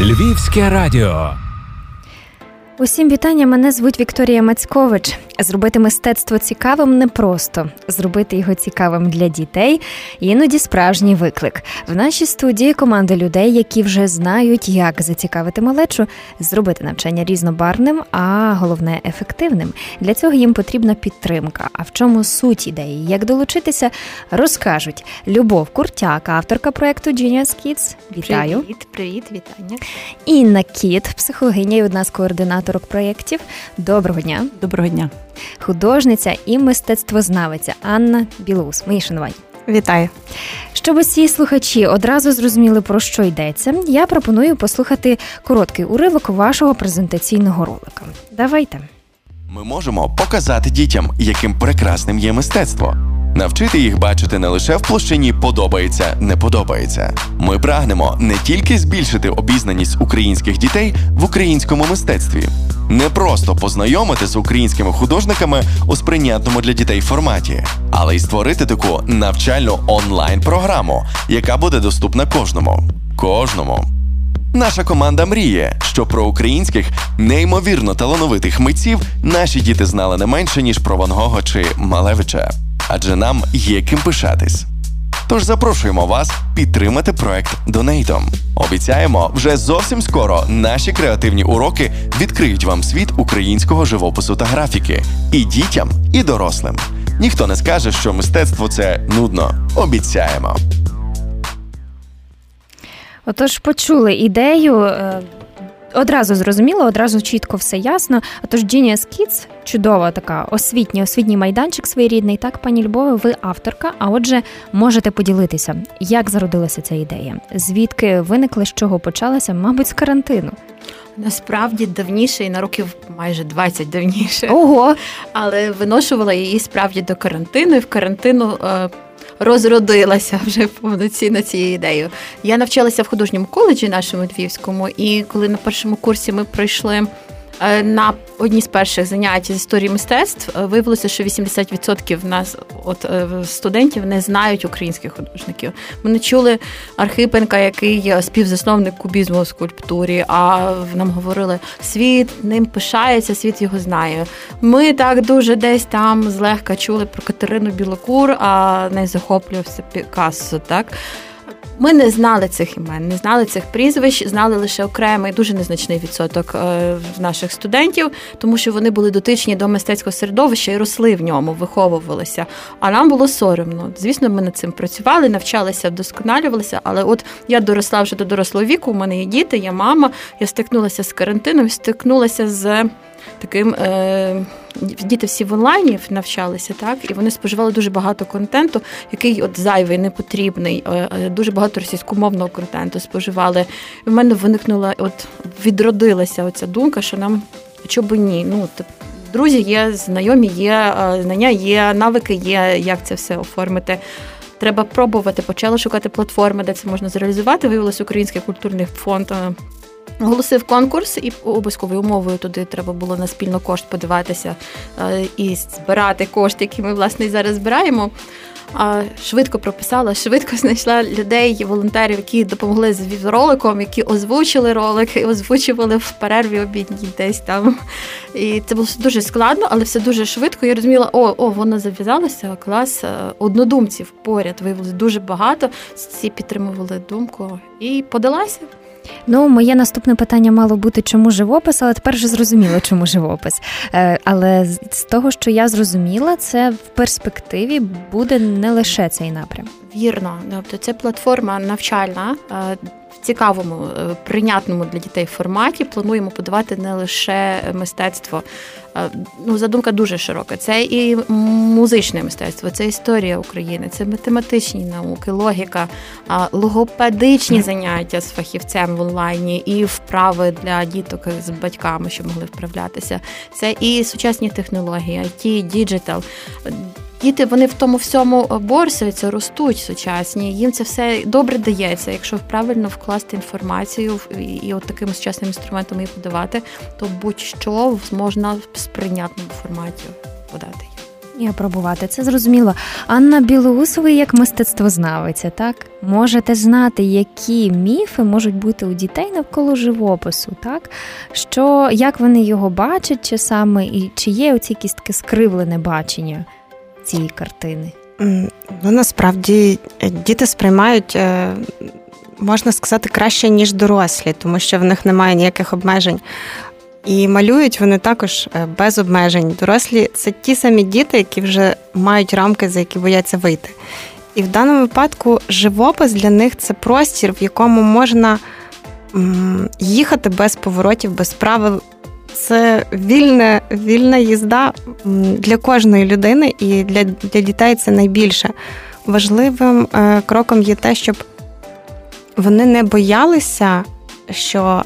Львівське радіо. Усім вітання. Мене звуть Вікторія Мацькович. Зробити мистецтво цікавим непросто. Зробити його цікавим для дітей іноді справжній виклик. В нашій студії команда людей, які вже знають, як зацікавити малечу, зробити навчання різнобарвним, а головне ефективним. Для цього їм потрібна підтримка. А в чому суть ідеї? Як долучитися, розкажуть Любов Куртяк, авторка проекту Genius Kids. Вітаю. Привіт, привіт, вітання. Інна Кіт, психологиня і одна з координаторок проєктів. Доброго дня. Доброго дня. Художниця і мистецтвознавиця Анна Білоус. Мої шанувань. Вітаю. Щоб усі слухачі одразу зрозуміли, про що йдеться, я пропоную послухати короткий уривок вашого презентаційного ролика. Давайте. Ми можемо показати дітям, яким прекрасним є мистецтво. Навчити їх бачити не лише в площині подобається, не подобається. Ми прагнемо не тільки збільшити обізнаність українських дітей в українському мистецтві, не просто познайомити з українськими художниками у сприйнятному для дітей форматі, але й створити таку навчальну онлайн-програму, яка буде доступна кожному. Кожному. Наша команда мріє, що про українських неймовірно талановитих митців наші діти знали не менше ніж про Ван Гога чи Малевича адже нам є ким пишатись. Тож запрошуємо вас підтримати проект Донейтом. Обіцяємо, вже зовсім скоро наші креативні уроки відкриють вам світ українського живопису та графіки і дітям, і дорослим. Ніхто не скаже, що мистецтво це нудно. Обіцяємо. Отож, почули ідею. Одразу зрозуміло, одразу чітко все ясно. Отож, Genius Kids – чудова така освітня, освітній майданчик своєрідний. Так, пані Любове, ви авторка. А отже, можете поділитися, як зародилася ця ідея, звідки виникла, з чого почалася, мабуть, з карантину. Насправді давніше і на років майже 20 давніше. Ого! Але виношувала її справді до карантину. І в карантину е, розродилася вже повноцінно цією ідеєю. Я навчалася в художньому коледжі нашому Львівському, і коли на першому курсі ми пройшли. Е, на одній з перших занять з історії мистецтв е, виявилося, що 80% нас, от е, студентів, не знають українських художників. Ми не чули Архипенка, який співзасновник кубізму в скульптурі. А нам говорили, світ ним пишається, світ його знає. Ми так дуже десь там злегка чули про Катерину Білокур, а не захоплювався Пікассо, так. Ми не знали цих імен, не знали цих прізвищ, знали лише окремий, дуже незначний відсоток е, наших студентів, тому що вони були дотичні до мистецького середовища і росли в ньому, виховувалися. А нам було соромно. Звісно, ми над цим працювали, навчалися, вдосконалювалися. Але от я доросла вже до дорослого віку. У мене є діти, я мама. Я стикнулася з карантином, стикнулася з таким. Е, Діти всі в онлайні навчалися, так і вони споживали дуже багато контенту, який от зайвий, непотрібний, е, е, дуже багато російськомовного контенту споживали. І в мене виникнула, от відродилася оця думка, що нам чого ні. Ну друзі є, знайомі є, е, знання є, навики є, як це все оформити. Треба пробувати, почали шукати платформи, де це можна зреалізувати. Виявилося Український культурний фонд Оголосив конкурс, і обов'язковою умовою туди треба було на спільно кошт подаватися е, і збирати кошти, які ми власне зараз збираємо. Швидко прописала, швидко знайшла людей, волонтерів, які допомогли з роликом, які озвучили ролик, і озвучували в перерві обідній десь там. І це було дуже складно, але все дуже швидко. Я розуміла, о, о, воно зав'язалося. Клас е, однодумців поряд виявилось дуже багато. Всі підтримували думку і подалася. Ну, моє наступне питання мало бути, чому живопис, але тепер вже зрозуміло, чому живопис. Е, але з того, що я зрозуміла, це в перспективі буде не лише цей напрям. Вірно, тобто це платформа навчальна. В цікавому, е, прийнятному для дітей форматі плануємо подавати не лише мистецтво. Е, ну, задумка дуже широка. Це і музичне мистецтво, це історія України, це математичні науки, логіка, логопедичні заняття з фахівцем в онлайні і вправи для діток з батьками, щоб могли вправлятися. Це і сучасні технології, IT, digital. Діти вони в тому всьому борсуються, ростуть сучасні. Їм це все добре дається. Якщо правильно вкласти інформацію і от таким сучасним інструментом її подавати, то будь-що можна в сприйнятному форматі подати. І апробувати це зрозуміло. Анна Білоусова, як мистецтвознавиця, так можете знати, які міфи можуть бути у дітей навколо живопису, так що як вони його бачать, чи саме і чи є оці якісь таке скривлене бачення цієї картини? Ну насправді е, діти сприймають. Е, можна сказати краще ніж дорослі, тому що в них немає ніяких обмежень. І малюють вони також е, без обмежень. Дорослі це ті самі діти, які вже мають рамки, за які бояться вийти. І в даному випадку живопис для них це простір, в якому можна їхати без поворотів, без правил. Це вільна, вільна їзда для кожної людини, і для, для дітей це найбільше. Важливим е, кроком є те, щоб вони не боялися, що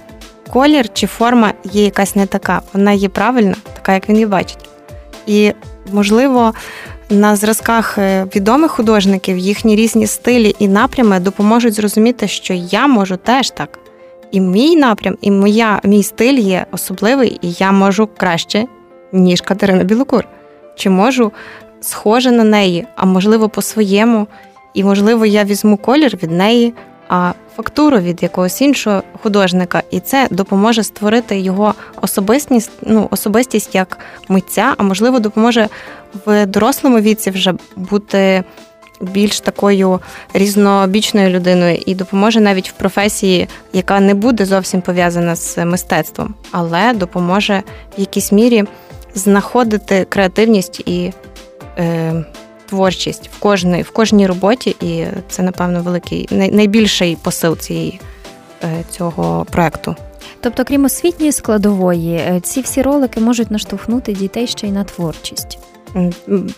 колір чи форма є якась не така, вона є правильна, така, як він її бачить. І, можливо, на зразках е, відомих художників їхні різні стилі і напрями допоможуть зрозуміти, що я можу теж так. І мій напрям, і моя, мій стиль є особливий, і я можу краще, ніж Катерина Білокур. Чи можу схоже на неї, а можливо, по-своєму. І, можливо, я візьму колір від неї, а фактуру від якогось іншого художника, і це допоможе створити його особистість, ну, особистість як митця, а можливо, допоможе в дорослому віці вже бути більш такою різнобічною людиною і допоможе навіть в професії, яка не буде зовсім пов'язана з мистецтвом, але допоможе в якійсь мірі знаходити креативність і. Е, творчість в кожній в кожній роботі, і це, напевно, великий найбільший посил цієї е, цього проекту. Тобто, крім освітньої складової, е, ці всі ролики можуть наштовхнути дітей ще й на творчість.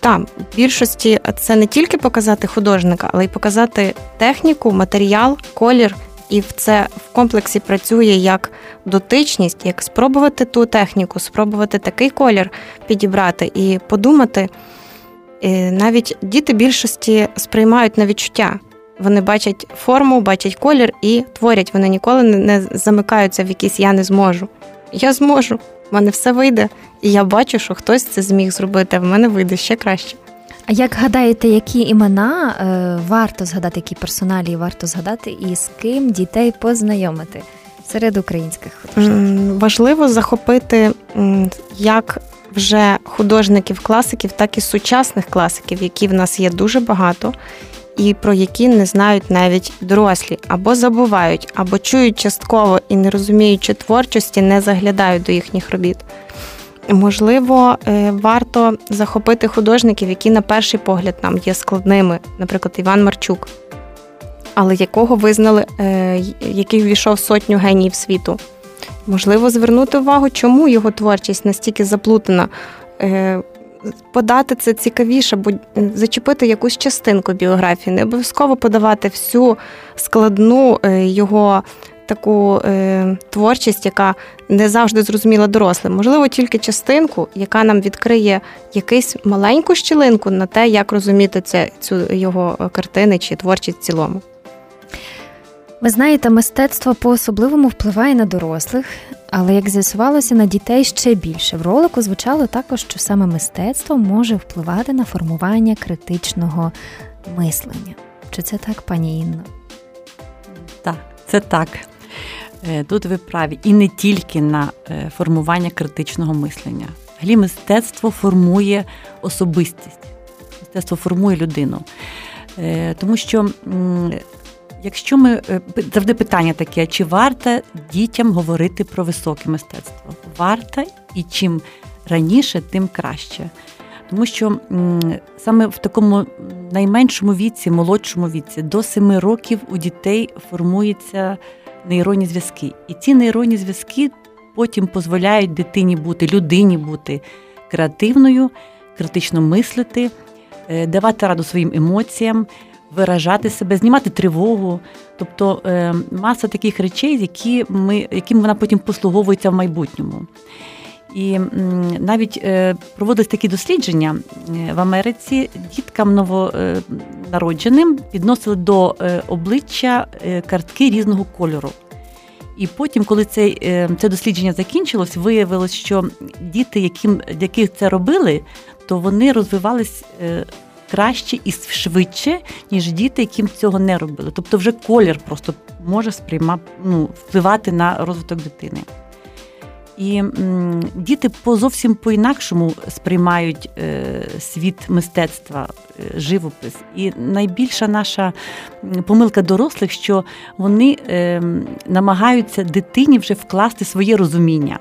Так, в більшості це не тільки показати художника, але й показати техніку, матеріал, колір. І в це в комплексі працює як дотичність, як спробувати ту техніку, спробувати такий колір підібрати і подумати, навіть діти більшості сприймають на відчуття. Вони бачать форму, бачать колір і творять. Вони ніколи не замикаються в якісь я не зможу. Я зможу, в мене все вийде. І я бачу, що хтось це зміг зробити, а в мене вийде ще краще. А як гадаєте, які імена е, варто згадати, які персоналі варто згадати, і з ким дітей познайомити серед українських художників? Важливо захопити як вже художників-класиків, так і сучасних класиків, які в нас є дуже багато, і про які не знають навіть дорослі, або забувають, або чують частково і, не розуміючи творчості, не заглядають до їхніх робіт. Можливо, е, варто захопити художників, які на перший погляд нам є складними, наприклад, Іван Марчук, але якого визнали, е, який ввійшов сотню геніїв світу. Можливо, звернути увагу, чому його творчість настільки заплутана. Е, подати це цікавіше, бо зачепити якусь частинку біографії, не обов'язково подавати всю складну е, його таку е, творчість, яка не завжди зрозуміла дорослим. Можливо, тільки частинку, яка нам відкриє якусь маленьку щілинку на те, як розуміти це, цю його картини чи творчість в цілому. Ви знаєте, мистецтво по-особливому впливає на дорослих, але як з'ясувалося, на дітей ще більше. В ролику звучало також, що саме мистецтво може впливати на формування критичного мислення. Чи це так, пані Інно? Так, це так. Е, тут ви праві. І не тільки на е, формування критичного мислення. Взагалі мистецтво формує особистість, мистецтво формує людину. Е, тому що Якщо ми е, завжди питання таке, чи варто дітям говорити про високе мистецтво? Варто і чим раніше, тим краще. Тому що саме в такому найменшому віці, молодшому віці, до семи років у дітей формуються нейронні зв'язки. І ці нейронні зв'язки потім дозволяють дитині бути, людині бути креативною, критично мислити, е, давати раду своїм емоціям виражати себе, знімати тривогу, тобто е, маса таких речей, які ми, яким вона потім послуговується в майбутньому. І навіть е, проводились такі дослідження е, в Америці діткам новонародженим підносили до обличчя картки різного кольору. І потім, коли це це дослідження закінчилось, виявилось, що діти, яким яких це робили, то вони розвивались краще і швидше, ніж діти, яким цього не робили. Тобто, вже колір просто може сприйма, ну, впливати на розвиток дитини. І м, діти по зовсім по-інакшому сприймають е, світ мистецтва, е, живопис. І найбільша наша помилка дорослих, що вони е, намагаються дитині вже вкласти своє розуміння.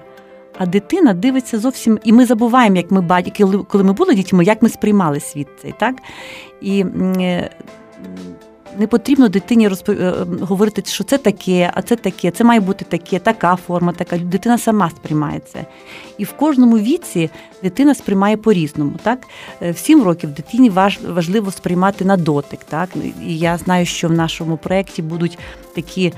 А дитина дивиться зовсім, і ми забуваємо, як ми батьки, коли ми були дітьми, як ми сприймали світ цей, так? І е, не потрібно дитині розп... Е, говорити, що це таке, а це таке, це має бути таке, така форма, така. Дитина сама сприймає це. І в кожному віці дитина сприймає по-різному. Так? Е, в сім років дитині важ... важливо сприймати на дотик. Так? І я знаю, що в нашому проєкті будуть такі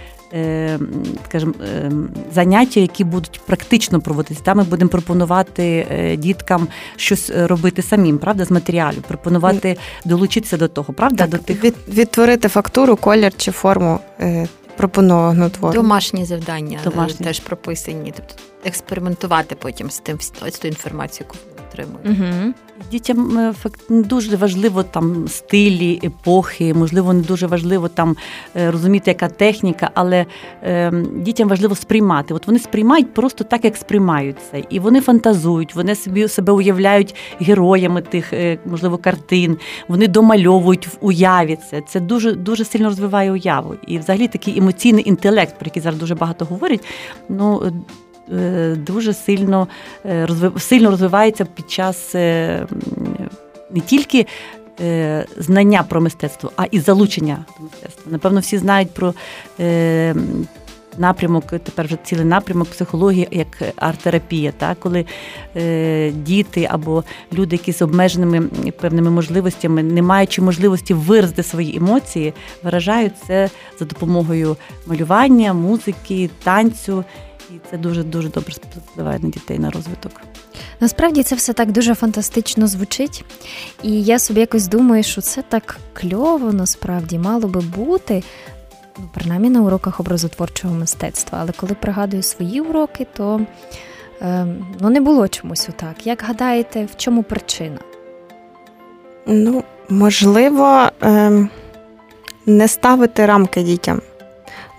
скажімо, е, заняття, які будуть практично проводитися. Там ми будемо пропонувати е, діткам щось робити самим, правда, з матеріалів, пропонувати долучитися до того, правда, так, до тих від, відтворити фактуру, колір чи форму пропонованого твору. Домашні завдання Домашні. теж прописані, тобто експериментувати потім з тим з тою інформацією, отримуєте. Угу. Дітям е, дуже важливо там стилі, епохи, можливо, не дуже важливо там е, розуміти, яка техніка, але е, дітям важливо сприймати. От вони сприймають просто так, як сприймаються. І вони фантазують, вони собі себе уявляють героями тих, е, можливо, картин, вони домальовують в уяві це. Це дуже дуже сильно розвиває уяву. І взагалі такий емоційний інтелект, про який зараз дуже багато говорять. ну, дуже сильно е, сильно розвивається під час е, не тільки знання про мистецтво, а і залучення до мистецтва. Напевно, всі знають про. Напрямок, тепер вже цілий напрямок психології, як арт-терапія, так? коли е, діти або люди, які з обмеженими певними можливостями, не маючи можливості виразити свої емоції, виражають це за допомогою малювання, музики, танцю і це дуже дуже добре впливає на дітей на розвиток. Насправді це все так дуже фантастично звучить, і я собі якось думаю, що це так кльово насправді мало би бути. Ну, принаймні на уроках образотворчого мистецтва. Але коли пригадую свої уроки, то е, ну, не було чомусь отак. Як гадаєте, в чому причина? Ну, можливо, е, не ставити рамки дітям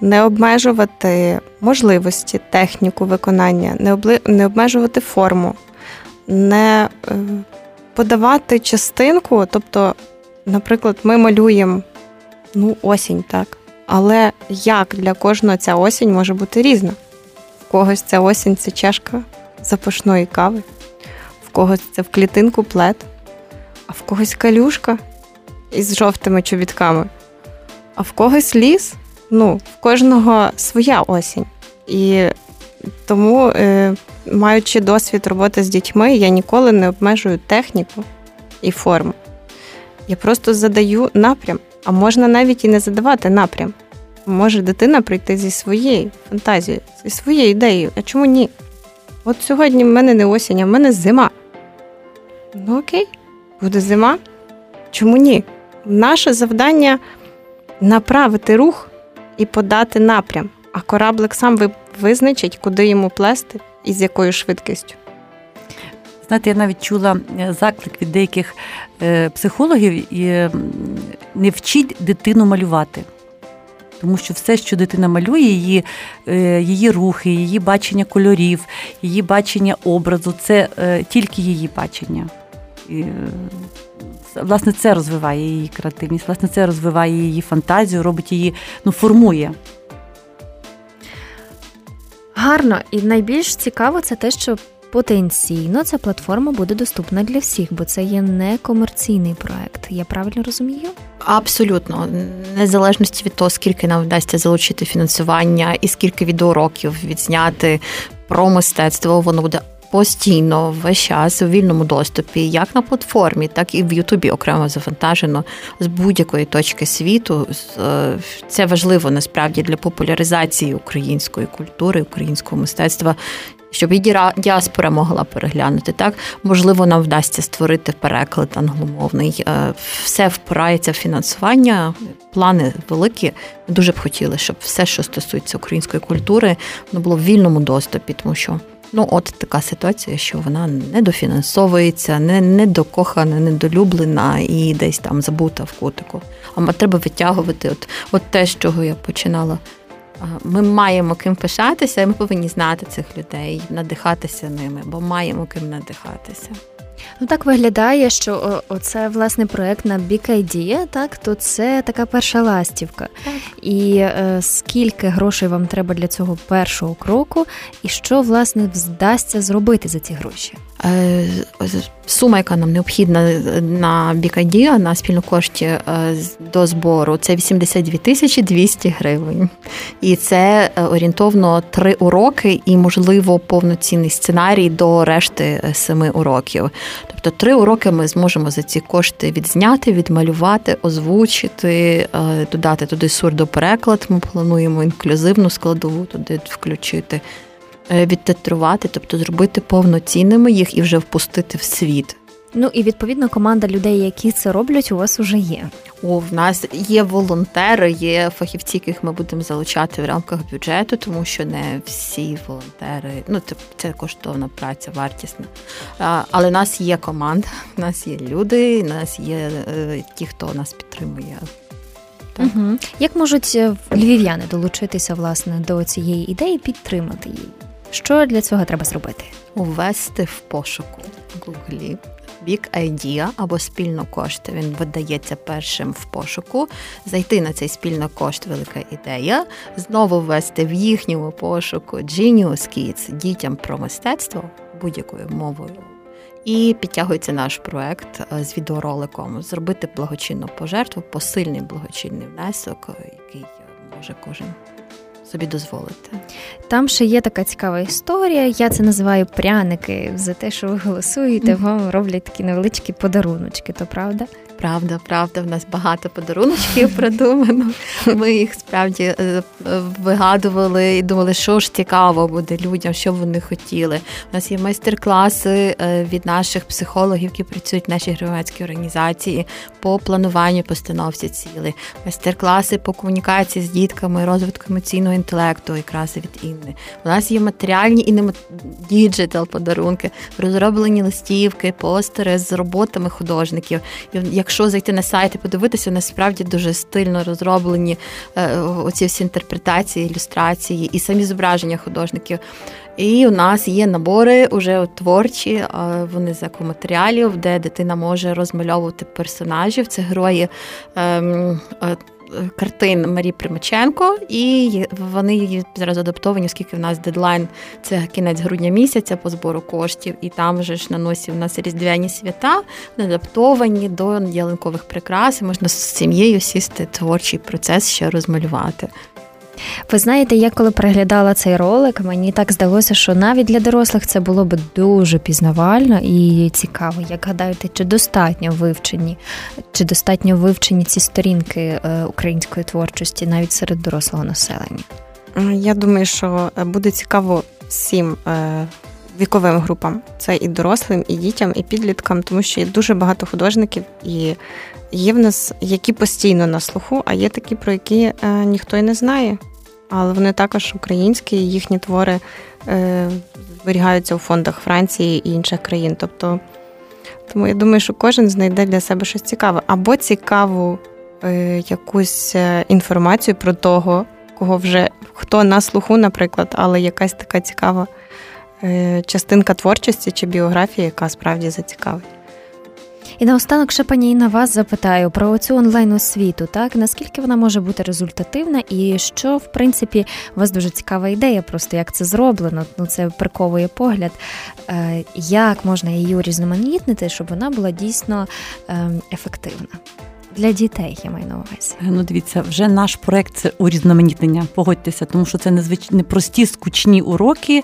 не обмежувати можливості, техніку виконання, не обли... не обмежувати форму, не е, подавати частинку. Тобто, наприклад, ми малюємо ну, осінь, так. Але як для кожного ця осінь може бути різна? В когось ця осінь це чашка запашної кави, в когось це в клітинку плед, а в когось калюшка із жовтими чобітками, а в когось ліс ну, в кожного своя осінь. І тому, е, маючи досвід роботи з дітьми, я ніколи не обмежую техніку і форму. Я просто задаю напрям, а можна навіть і не задавати напрям. Може дитина прийти зі своєю фантазією, зі своєю ідеєю. А чому ні? От сьогодні в мене не осінь, а в мене зима. Ну окей, буде зима. Чому ні? Наше завдання направити рух і подати напрям, а кораблик сам визначить, куди йому плести і з якою швидкістю. Знаєте, я навіть чула е, заклик від деяких е, психологів не вчіть дитину малювати. Тому що все, що дитина малює, її е, її рухи, її бачення кольорів, її бачення образу це тільки її бачення. Власне, це розвиває її креативність, власне, це розвиває її фантазію, робить її, ну, формує. Гарно. І найбільш цікаво це те, що потенційно ця платформа буде доступна для всіх, бо це є не комерційний проект. Я правильно розумію? Абсолютно, незалежності від того, скільки нам вдасться залучити фінансування і скільки відеоуроків відзняти про мистецтво, воно буде постійно весь час у вільному доступі, як на платформі, так і в Ютубі окремо завантажено з будь-якої точки світу. Е, це важливо насправді для популяризації української культури, українського мистецтва. Щоб і діаспора могла переглянути, так можливо, нам вдасться створити переклад англомовний. Е, все впирається в фінансування, плани великі. Ми дуже б хотіли, щоб все, що стосується української культури, воно було в вільному доступі, тому що Ну, от така ситуація, що вона недофінансовується, не недокохана, недолюблена і десь там забута в кутику. А треба витягувати от, от те, з чого я починала. Ми маємо ким пишатися, і ми повинні знати цих людей, надихатися ними, бо маємо ким надихатися. Ну так виглядає, що оце власне проект на Big Idea, так то це така перша ластівка. Так. І е, скільки грошей вам треба для цього першого кроку, і що власне вдасться зробити за ці гроші? Е, сума, яка нам необхідна на Бікадія на спільну кошті е, до збору, це 82 тисячі 200 гривень. І це е, орієнтовно три уроки і, можливо, повноцінний сценарій до решти семи уроків. Тобто три уроки ми зможемо за ці кошти відзняти, відмалювати, озвучити, додати туди сурдопереклад. Ми плануємо інклюзивну складову туди включити. Е, відтитрувати, тобто зробити повноцінними їх і вже впустити в світ. Ну і відповідно команда людей, які це роблять, у вас вже є. О, в нас є волонтери, є фахівці, яких ми будемо залучати в рамках бюджету, тому що не всі волонтери, ну це, це коштовна праця, вартісна. А, але в нас є команда, в нас є люди, в нас є е, ті, хто нас підтримує. Угу. Як можуть е, львів'яни долучитися власне до цієї ідеї, підтримати її? Що для цього треба зробити? Увести в пошуку в Гуглі Big Idea або спільно кошти. Він видається першим в пошуку. Зайти на цей спільно кошт велика ідея, знову ввести в їхньому пошуку Genius Kids дітям про мистецтво будь-якою мовою. І підтягується наш проект е, з відеороликом зробити благочинну пожертву, посильний благочинний внесок, який може кожен собі дозволити. Там ще є така цікава історія. Я це називаю пряники за те, що ви голосуєте, вам роблять такі невеличкі подаруночки, то правда? Правда, правда, в нас багато подаруночків придумано. Ми їх справді е, вигадували і думали, що ж цікаво буде людям, що вони хотіли. У нас є майстер-класи е, від наших психологів, які працюють в нашій громадській організації по плануванню постановці цілей, майстер-класи по комунікації з дітками, розвитку емоційного інтелекту, якраз від Інни. У нас є матеріальні і не digital подарунки, розроблені листівки, постери з роботами художників. Якщо зайти на сайт і подивитися, насправді дуже стильно розроблені е, оці всі інтерпретації, ілюстрації і самі зображення художників. І у нас є набори уже творчі, вони з екоматеріалів, де дитина може розмальовувати персонажів. Це герої. Е, картин Марії Примаченко, і вони її зараз адаптовані, оскільки в нас дедлайн це кінець грудня місяця по збору коштів, і там вже ж на носі в нас різдвяні свята, адаптовані до ялинкових прикрас. Можна з сім'єю сісти творчий процес ще розмалювати. Ви знаєте, я коли переглядала цей ролик, мені так здалося, що навіть для дорослих це було б дуже пізнавально і цікаво. Як гадаєте, чи достатньо вивчені, чи достатньо вивчені ці сторінки е, української творчості навіть серед дорослого населення? Я думаю, що е, буде цікаво всім. Е, віковим групам це і дорослим, і дітям, і підліткам, тому що є дуже багато художників, і є в нас які постійно на слуху, а є такі, про які е, ніхто й не знає але вони також українські, їхні твори е, зберігаються у фондах Франції і інших країн. Тобто, тому я думаю, що кожен знайде для себе щось цікаве або цікаву е, якусь е, інформацію про того, кого вже хто на слуху, наприклад, але якась така цікава е, частинка творчості чи біографії, яка справді зацікавить. І наостанок ще пані Інна вас запитаю про цю онлайн освіту, так наскільки вона може бути результативна, і що в принципі у вас дуже цікава ідея, просто як це зроблено. Ну це приковує погляд, е, як можна її урізноманітнити, щоб вона була дійсно ем, ефективна. Для дітей. Я маю на увазі. Е, ну, дивіться, вже наш проект це урізноманітнення. Погодьтеся, тому що це незвич... непрості скучні уроки,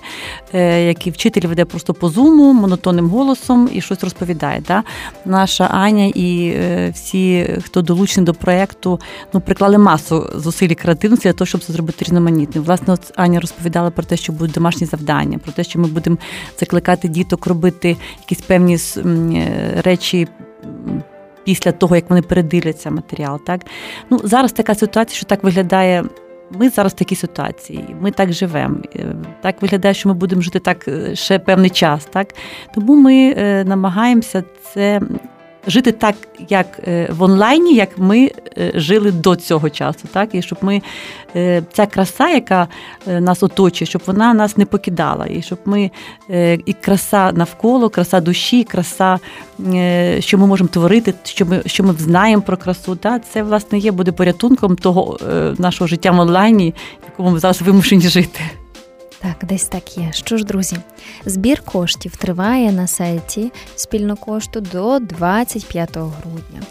е, які вчитель веде просто по зуму, монотонним голосом і щось розповідає. Да? Наша Аня і е, всі, хто долучений до проекту, ну приклали масу зусиль і креативності для того, щоб це зробити різноманітним. Власне, от Аня розповідала про те, що будуть домашні завдання, про те, що ми будемо закликати діток робити якісь певні речі після того, як вони передивляться матеріал. Так? Ну, Зараз така ситуація, що так виглядає. Ми зараз в такій ситуації, ми так живемо. Е, так виглядає, що ми будемо жити так е, ще певний час. Так? Тому ми е, намагаємося це жити так, як е, в онлайні, як ми е, жили до цього часу, так і щоб ми е, ця краса, яка нас оточує, щоб вона нас не покидала, і щоб ми і краса навколо, краса душі, краса, що ми можемо творити, що ми що ми знаємо про красу. Так? Це власне є буде порятунком того нашого життя в онлайні, в якому ми зараз вимушені жити. Так, десь так є. Що ж, друзі, збір коштів триває на сайті спільно кошту до 25 грудня.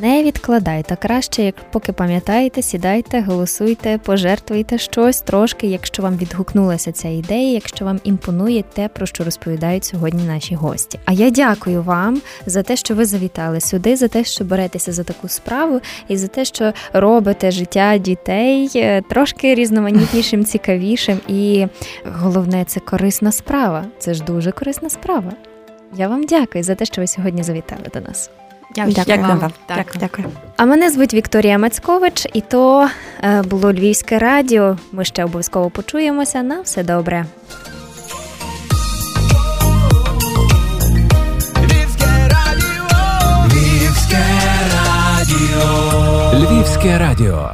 Не відкладайте краще, як поки пам'ятаєте, сідайте, голосуйте, пожертвуйте щось трошки, якщо вам відгукнулася ця ідея, якщо вам імпонує те, про що розповідають сьогодні наші гості. А я дякую вам за те, що ви завітали сюди, за те, що беретеся за таку справу, і за те, що робите життя дітей е, трошки різноманітнішим, цікавішим. І головне, це корисна справа. Це ж дуже корисна справа. Я вам дякую за те, що ви сьогодні завітали до нас. Дякую. Дякую вам. Так. Дякую. А мене звуть Вікторія Мацькович, і то е, було Львівське радіо. Ми ще обов'язково почуємося. На все добре. Львівське радіо. Львівське радіо. Львівське радіо.